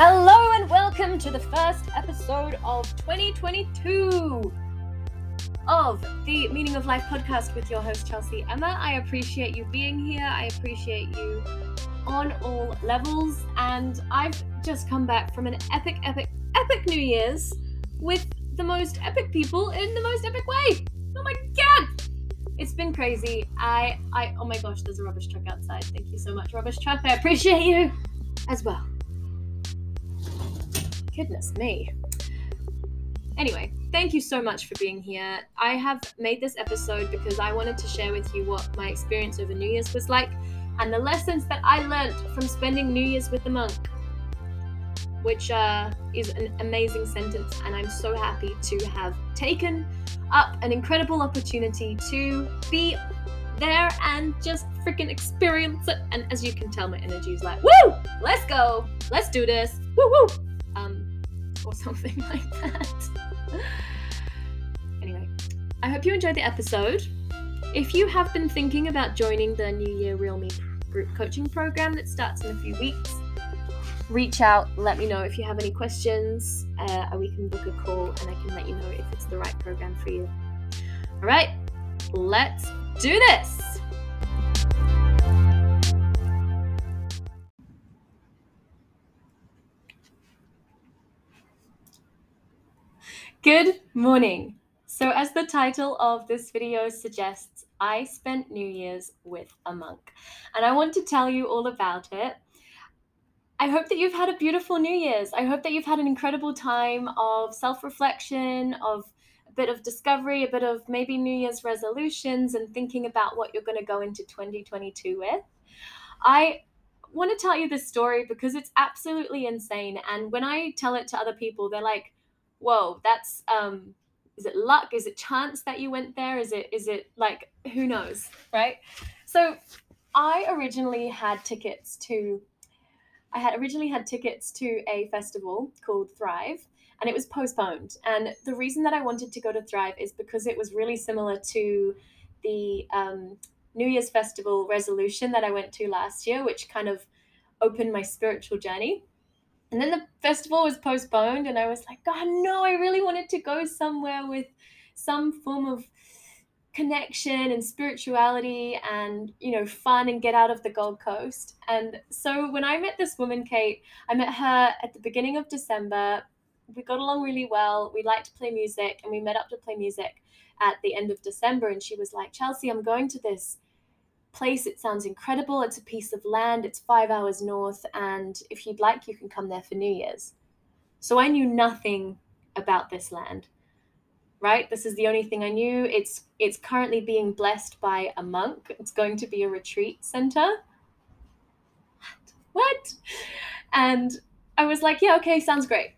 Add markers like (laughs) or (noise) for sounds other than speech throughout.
Hello and welcome to the first episode of 2022 of the Meaning of Life podcast with your host Chelsea Emma. I appreciate you being here. I appreciate you on all levels. And I've just come back from an epic, epic, epic New Year's with the most epic people in the most epic way. Oh my god! It's been crazy. I I oh my gosh, there's a rubbish truck outside. Thank you so much, rubbish truck. I appreciate you as well. Goodness me. Anyway, thank you so much for being here. I have made this episode because I wanted to share with you what my experience over New Year's was like and the lessons that I learned from spending New Year's with the monk, which uh, is an amazing sentence. And I'm so happy to have taken up an incredible opportunity to be there and just freaking experience it. And as you can tell, my energy is like, woo, let's go, let's do this, woo woo, um, (laughs) or something (laughs) like that. anyway, I hope you enjoyed the episode. If you have been thinking about joining the New Year Real Me group coaching program that starts in a few weeks, reach out, let me know if you have any questions. Uh, we can book a call and I can let you know if it's the right program for you. All right, let's do this. Good morning. So, as the title of this video suggests, I spent New Year's with a monk, and I want to tell you all about it. I hope that you've had a beautiful New Year's. I hope that you've had an incredible time of self reflection, of a bit of discovery, a bit of maybe New Year's resolutions, and thinking about what you're going to go into 2022 with. I want to tell you this story because it's absolutely insane. And when I tell it to other people, they're like, whoa, that's um is it luck? Is it chance that you went there? Is it is it like who knows, right? So I originally had tickets to I had originally had tickets to a festival called Thrive and it was postponed. And the reason that I wanted to go to Thrive is because it was really similar to the um, New Year's festival resolution that I went to last year, which kind of opened my spiritual journey. And then the festival was postponed, and I was like, God, no, I really wanted to go somewhere with some form of connection and spirituality and you know fun and get out of the gold coast. And so when i met this woman kate i met her at the beginning of december. We got along really well. We liked to play music and we met up to play music at the end of december and she was like chelsea i'm going to this place. It sounds incredible. It's a piece of land. It's five hours north. And if you'd like, you can come there for New Year's. So I knew nothing about this land. Right? This is the only thing I knew. It's it's currently being blessed by a monk. It's going to be a retreat center. What? What? And I was like, yeah, okay, sounds great.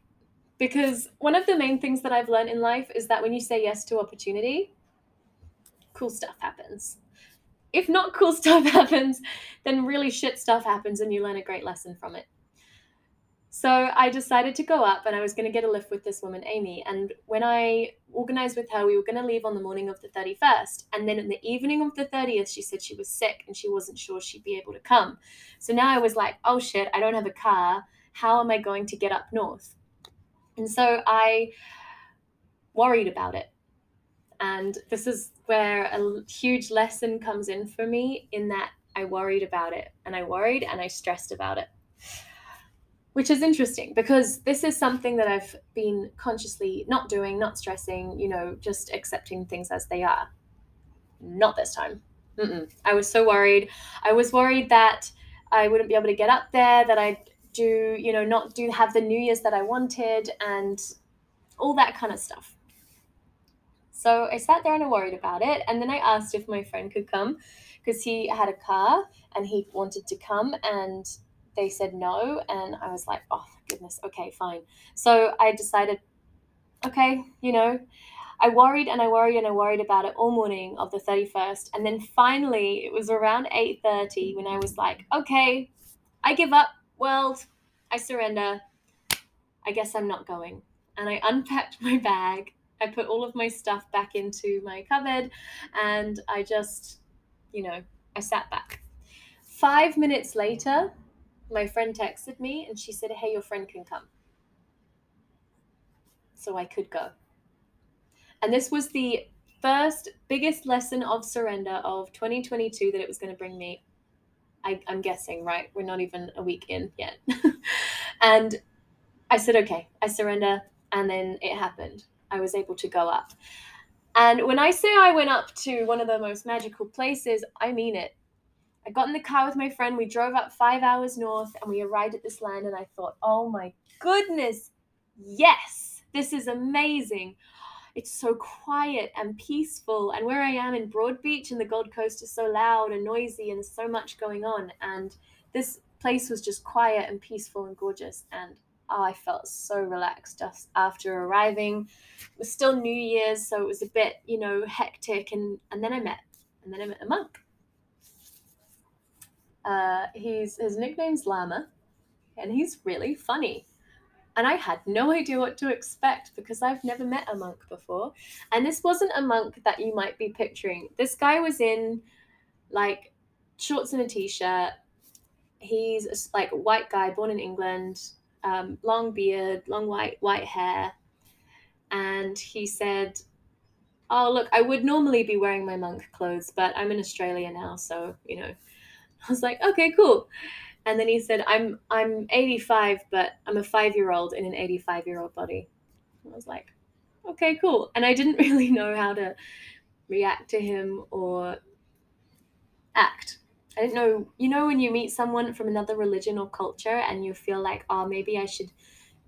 Because one of the main things that I've learned in life is that when you say yes to opportunity, cool stuff happens if not cool (laughs) stuff happens, then really shit stuff happens and you learn a great lesson from it. So I decided to go up and I was going to get a lift with this woman, Amy. And when I organized with her, we were going to leave on the morning of the 31st. And then in the evening of the 30th, she said she was sick and she wasn't sure she'd be able to come. So now I was like, oh shit, I don't have a car. How am I going to get up north? And so I worried about it. And this is where a huge lesson comes in for me in that I worried about it and I worried and I stressed about it. Which is interesting because this is something that I've been consciously not doing, not stressing, you know, just accepting things as they are. Not this time. Mm-mm. I was so worried. I was worried that I wouldn't be able to get up there, that I'd do, you know, not do have the New Year's that I wanted and all that kind of stuff. So I sat there and I worried about it. And then I asked if my friend could come because he had a car and he wanted to come. And they said no. And I was like, oh, goodness. Okay, fine. So I decided, okay, you know, I worried and I worried and I worried about it all morning of the 31st. And then finally, it was around 8.30 when I was like, okay, I give up. World, I surrender. I guess I'm not going. And I unpacked (laughs) my bag I put all of my stuff back into my cupboard and I just, you know, I sat back. Five minutes later, my friend texted me and she said, Hey, your friend can come. So I could go. And this was the first biggest lesson of surrender of 2022 that it was going to bring me. I, I'm guessing, right? We're not even a week in yet. (laughs) and I said, okay, I surrender. And then it happened. I was able to go up. And when I say I went up to one of the most magical places, I mean it. I got in the car with my friend. We drove up five hours north and we arrived at this land. And I thought, oh my goodness, yes, this is amazing. It's so quiet and peaceful. And where I am in Broadbeach and the Gold Coast is so loud and noisy and so much going on. And this place was just quiet and peaceful and gorgeous. And I felt so relaxed just after arriving. It was still New Year's, so it was a bit, you know, hectic. And, and then I met, and then I met a monk. Uh, he's his nickname's Lama, and he's really funny. And I had no idea what to expect because I've never met a monk before. And this wasn't a monk that you might be picturing. This guy was in like shorts and a t shirt. He's like a white guy born in England, um, long beard, long white white hair, and he said, "Oh look, I would normally be wearing my monk clothes, but I'm in Australia now, so you know." (laughs) I was like, "Okay, cool." And then he said, "I'm I'm 85, but I'm a five year old in an 85 year old body." I was like, "Okay, cool." And I didn't (laughs) really know how to react to him or act I didn't know, you know, when you meet someone from another religion or culture and you feel like, oh, maybe I should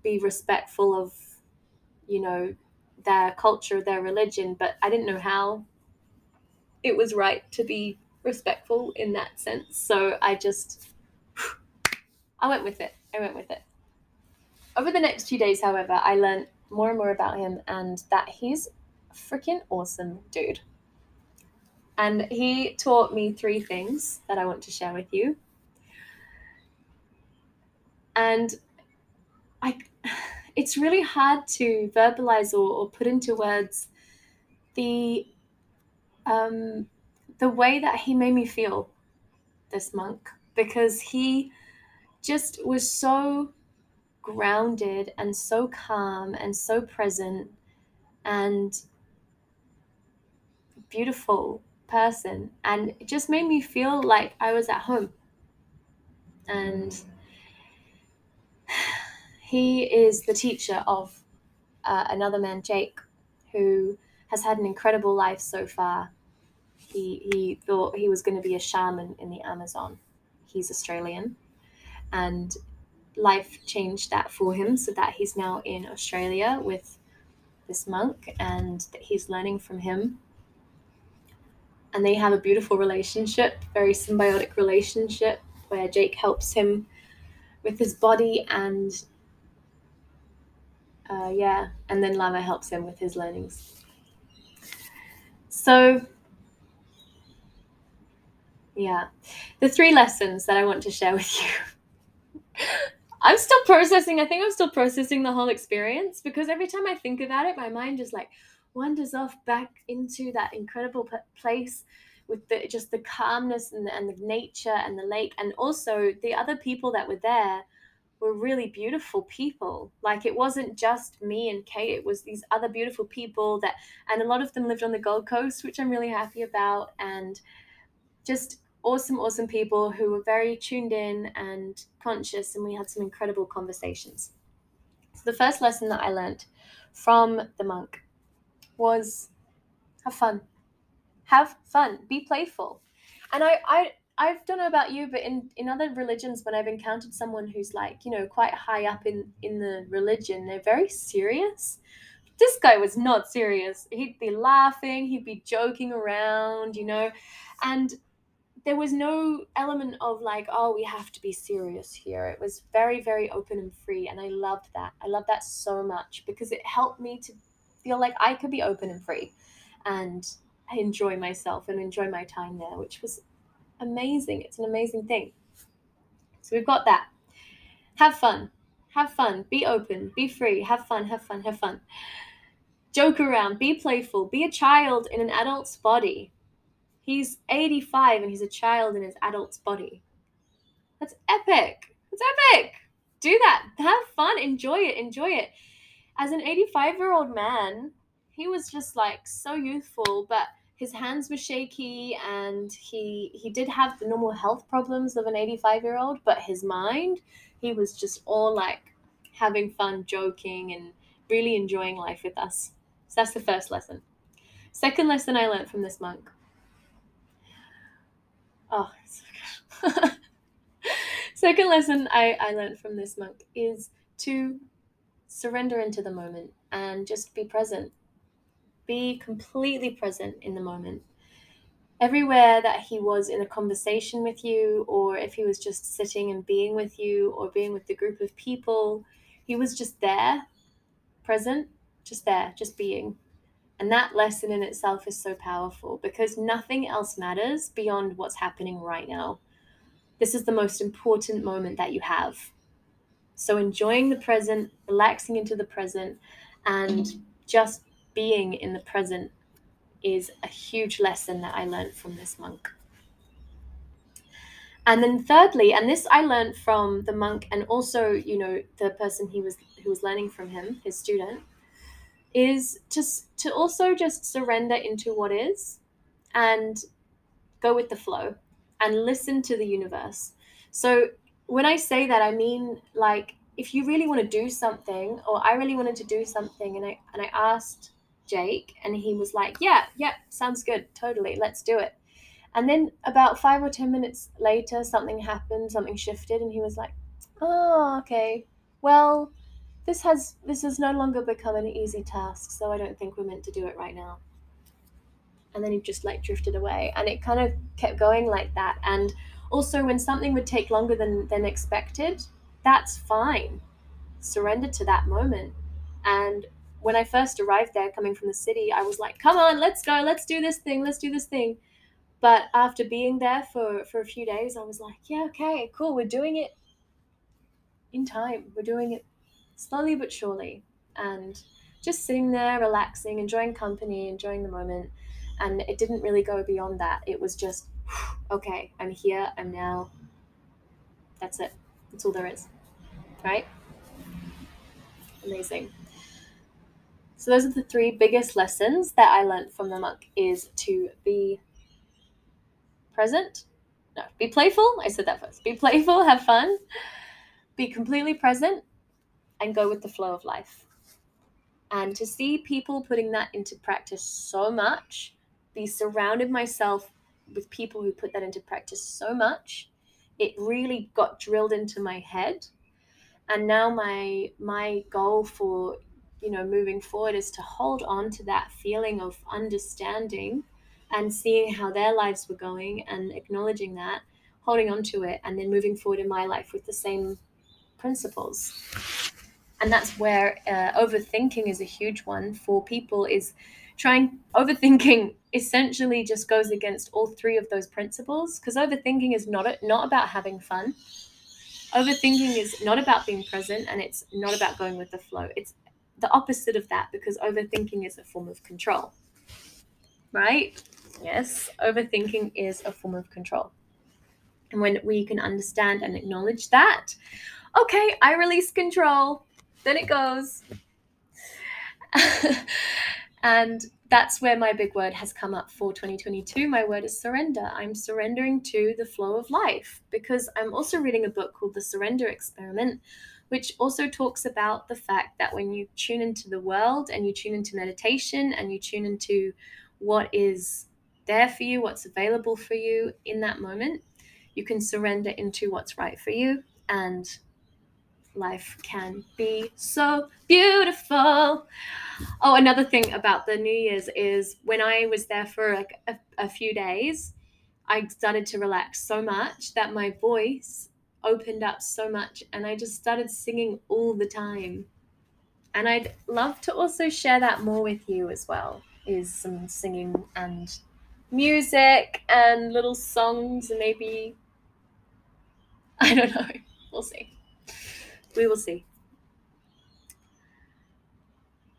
be respectful of, you know, their culture, their religion, but I didn't know how it was right to be respectful in that sense. So I just, I went with it. I went with it. Over the next few days, however, I learned more and more about him and that he's a freaking awesome dude. And he taught me three things that I want to share with you. And I (sighs) it's really hard to verbalize or, or put into words the um, the way that he made me feel this monk because he just was so grounded and so calm and so present and beautiful person and it just made me feel like I was at home. And (sighs) he is the teacher of uh, another man, Jake, who has had an incredible life so far. He, he thought he was going to be a shaman in the Amazon. He's Australian. And life changed that for him so that he's now in Australia with this monk and that he's learning from him and they have a beautiful relationship, very symbiotic relationship where Jake helps him with his body and uh, yeah, and then Lama helps him with his learnings. So yeah, the three lessons that I want to share with you. (laughs) I'm still processing. I think I'm still processing the whole experience because every time I think about it, my mind just like wanders off back into that incredible place with the just the calmness and the, and the nature and the lake. And also the other people that were there were really beautiful people. Like it wasn't just me and kate it was these other beautiful people that and a lot of them lived on the gold coast which i'm really happy about and just awesome awesome people who were very tuned in and conscious and we had some incredible conversations. So the first lesson that i learned from the monk was have fun. Have fun. Be playful. And I, I I don't know about you, but in, in other religions, when I've encountered someone who's like, you know, quite high up in, in the religion, they're very serious. This guy was not serious. He'd be laughing, he'd be joking around, you know, and there was no element of like, oh, we have to be serious here. It was very, very open and free. And I loved that. I loved that so much because it helped me to feel like I could be open and free and enjoy myself and enjoy my time there, which was amazing. It's an amazing thing. So we've got that. Have fun. Have fun. Be open. Be free. Have fun. Have fun. Have fun. Joke around. Be playful. Be a child in an adult's body. He's 85 and he's a child in his adult's body. That's epic. It's epic. Do that. Have fun. Enjoy it. Enjoy it. As an 85 year old man, he was just like so youthful, but his hands were shaky and he he did have the normal health problems of an 85 year old but his mind he was just all like having fun joking and really enjoying life with us. So that's the first lesson. Second lesson i learned from this monk. Oh (laughs) second lesson I, I learned from this monk is to surrender into the moment and just be present be completely present in the moment. Everywhere that he was in a conversation with you, or if he was just sitting and being with you, or being with the group of people, he was just there, present, just there, just being. And that lesson in itself is so powerful because nothing else matters beyond what's happening right now. This is the most important moment that you have. So, enjoying the present, relaxing into the present, and just being in the present is a huge lesson that I learned from this monk. And then thirdly, and this I learned from the monk and also, you know, the person he was who was learning from him, his student, is just to also just surrender into what is and go with the flow and listen to the universe. So when I say that, I mean like if you really want to do something, or I really wanted to do something, and I and I asked Jake, and he was like, Yeah, yeah, sounds good, totally, let's do it. And then about five or 10 minutes later, something happened, something shifted, and he was like, Oh, okay, well, this has this has no longer become an easy task, so I don't think we're meant to do it right now. And then he just like drifted away, and it kind of kept going like that. And also, when something would take longer than than expected, that's fine. Surrender to that moment, and when I first arrived there, coming from the city, I was like, come on, let's go, let's do this thing, let's do this thing. But after being there for, for a few days, I was like, yeah, okay, cool, we're doing it in time. We're doing it slowly but surely. And just sitting there, relaxing, enjoying company, enjoying the moment. And it didn't really go beyond that. It was just, okay, I'm here, I'm now. That's it. That's all there is. Right? Amazing. So those are the three biggest lessons that I learned from the monk is to be present. No, be playful. I said that first. Be playful, (laughs) have fun, be completely present, and go with the flow of life. And to see people putting that into practice so much, be surrounded myself with people who put that into practice so much, it really got drilled into my head. And now my my goal for you know moving forward is to hold on to that feeling of understanding and seeing how their lives were going and acknowledging that holding on to it and then moving forward in my life with the same principles and that's where uh, overthinking is a huge one for people is trying overthinking (laughs) essentially just goes against all three of those principles because overthinking is not not about having fun overthinking is not about being present and it's not about going with the flow it's the opposite of that because overthinking is a form of control. Right? Yes, overthinking is a form of control. And when we can understand and acknowledge that, okay, I release control, then it goes. (laughs) and that's where my big word has come up for 2022. My word is surrender. I'm surrendering to the flow of life because I'm also reading a book called The Surrender Experiment, which also talks about the fact that when you tune into the world and you tune into meditation and you tune into what is there for you, what's available for you in that moment, you can surrender into what's right for you and life can be so beautiful. Oh, another thing about the New Year's is when I was there for like a, a few days, I started to relax so much that my voice opened up so much and I just started singing all the time. And I'd love to also share that more with you as well is some singing and music and little songs and maybe (laughs) I don't know. We'll see. We will see.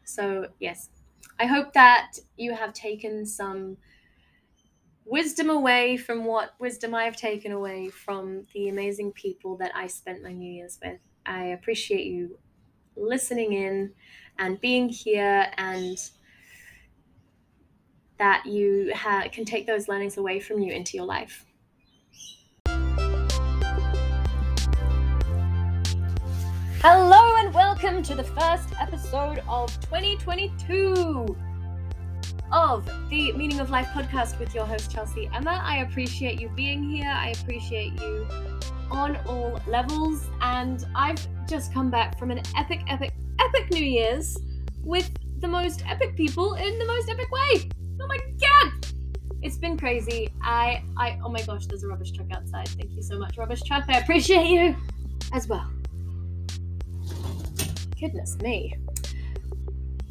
So, yes. I hope that you have taken some wisdom away from what wisdom I've taken away from the amazing people that I spent my New Year's with. I appreciate you listening in and being here and that you ha- can take those learnings away from you into your life. Hello and welcome to the first episode of 2022 of the Meaning of Life podcast with your host, Chelsea Emma. I appreciate you being here. I appreciate you on all levels. And I've just come back from an epic, epic, epic New Year's with the most epic people in the most epic way. Oh my god! It's been crazy. I, I, oh my gosh, there's a rubbish truck outside. Thank you so much, rubbish truck. I appreciate you as well. Goodness me.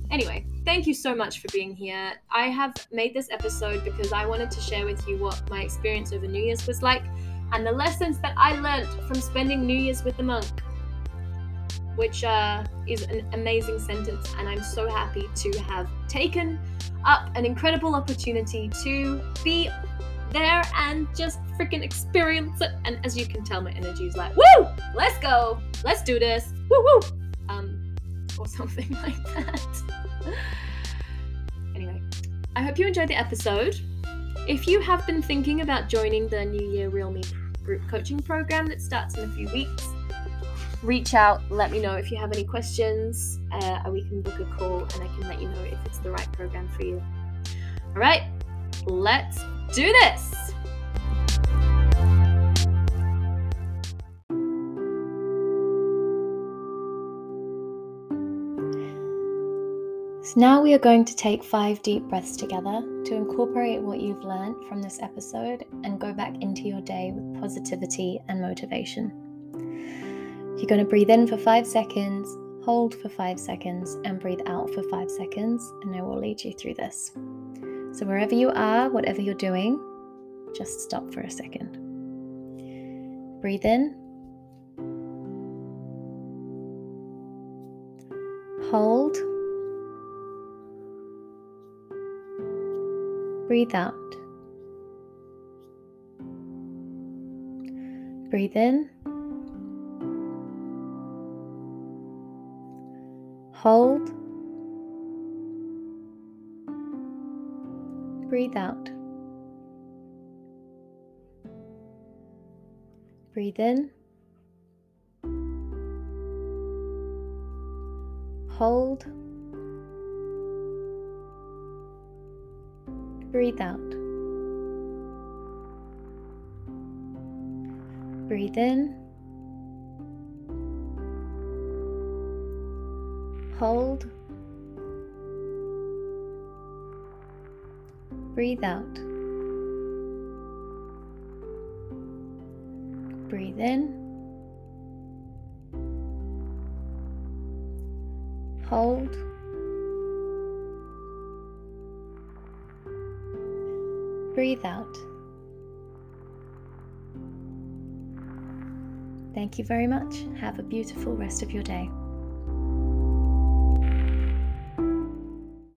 Anyway, thank you so much for being here. I have made this episode because I wanted to share with you what my experience over New Year's was like and the lessons that I learned from spending New Year's with the monk, which uh, is an amazing sentence. And I'm so happy to have taken up an incredible opportunity to be there and just freaking experience it. And as you can tell, my energy is like, woo, let's go, let's do this, woo woo, um, or something (laughs) like that. anyway, I hope you enjoyed the episode. If you have been thinking about joining the New Year Real Me group coaching program that starts in a few weeks, reach out, let me know if you have any questions, uh, we can book a call and I can let you know if it's the right program for you. All right, let's do this. Now we are going to take five deep breaths together to incorporate what you've learned from this episode and go back into your day with positivity and motivation. You're going to breathe in for five seconds, hold for five seconds, and breathe out for five seconds, and I will lead you through this. So, wherever you are, whatever you're doing, just stop for a second. Breathe in. Hold. Breathe out. Breathe in. Hold. Breathe out. Breathe in. Hold. Breathe out. Breathe in. Hold. Breathe out. Breathe in. Hold. Breathe out. Thank you very much. Have a beautiful rest of your day.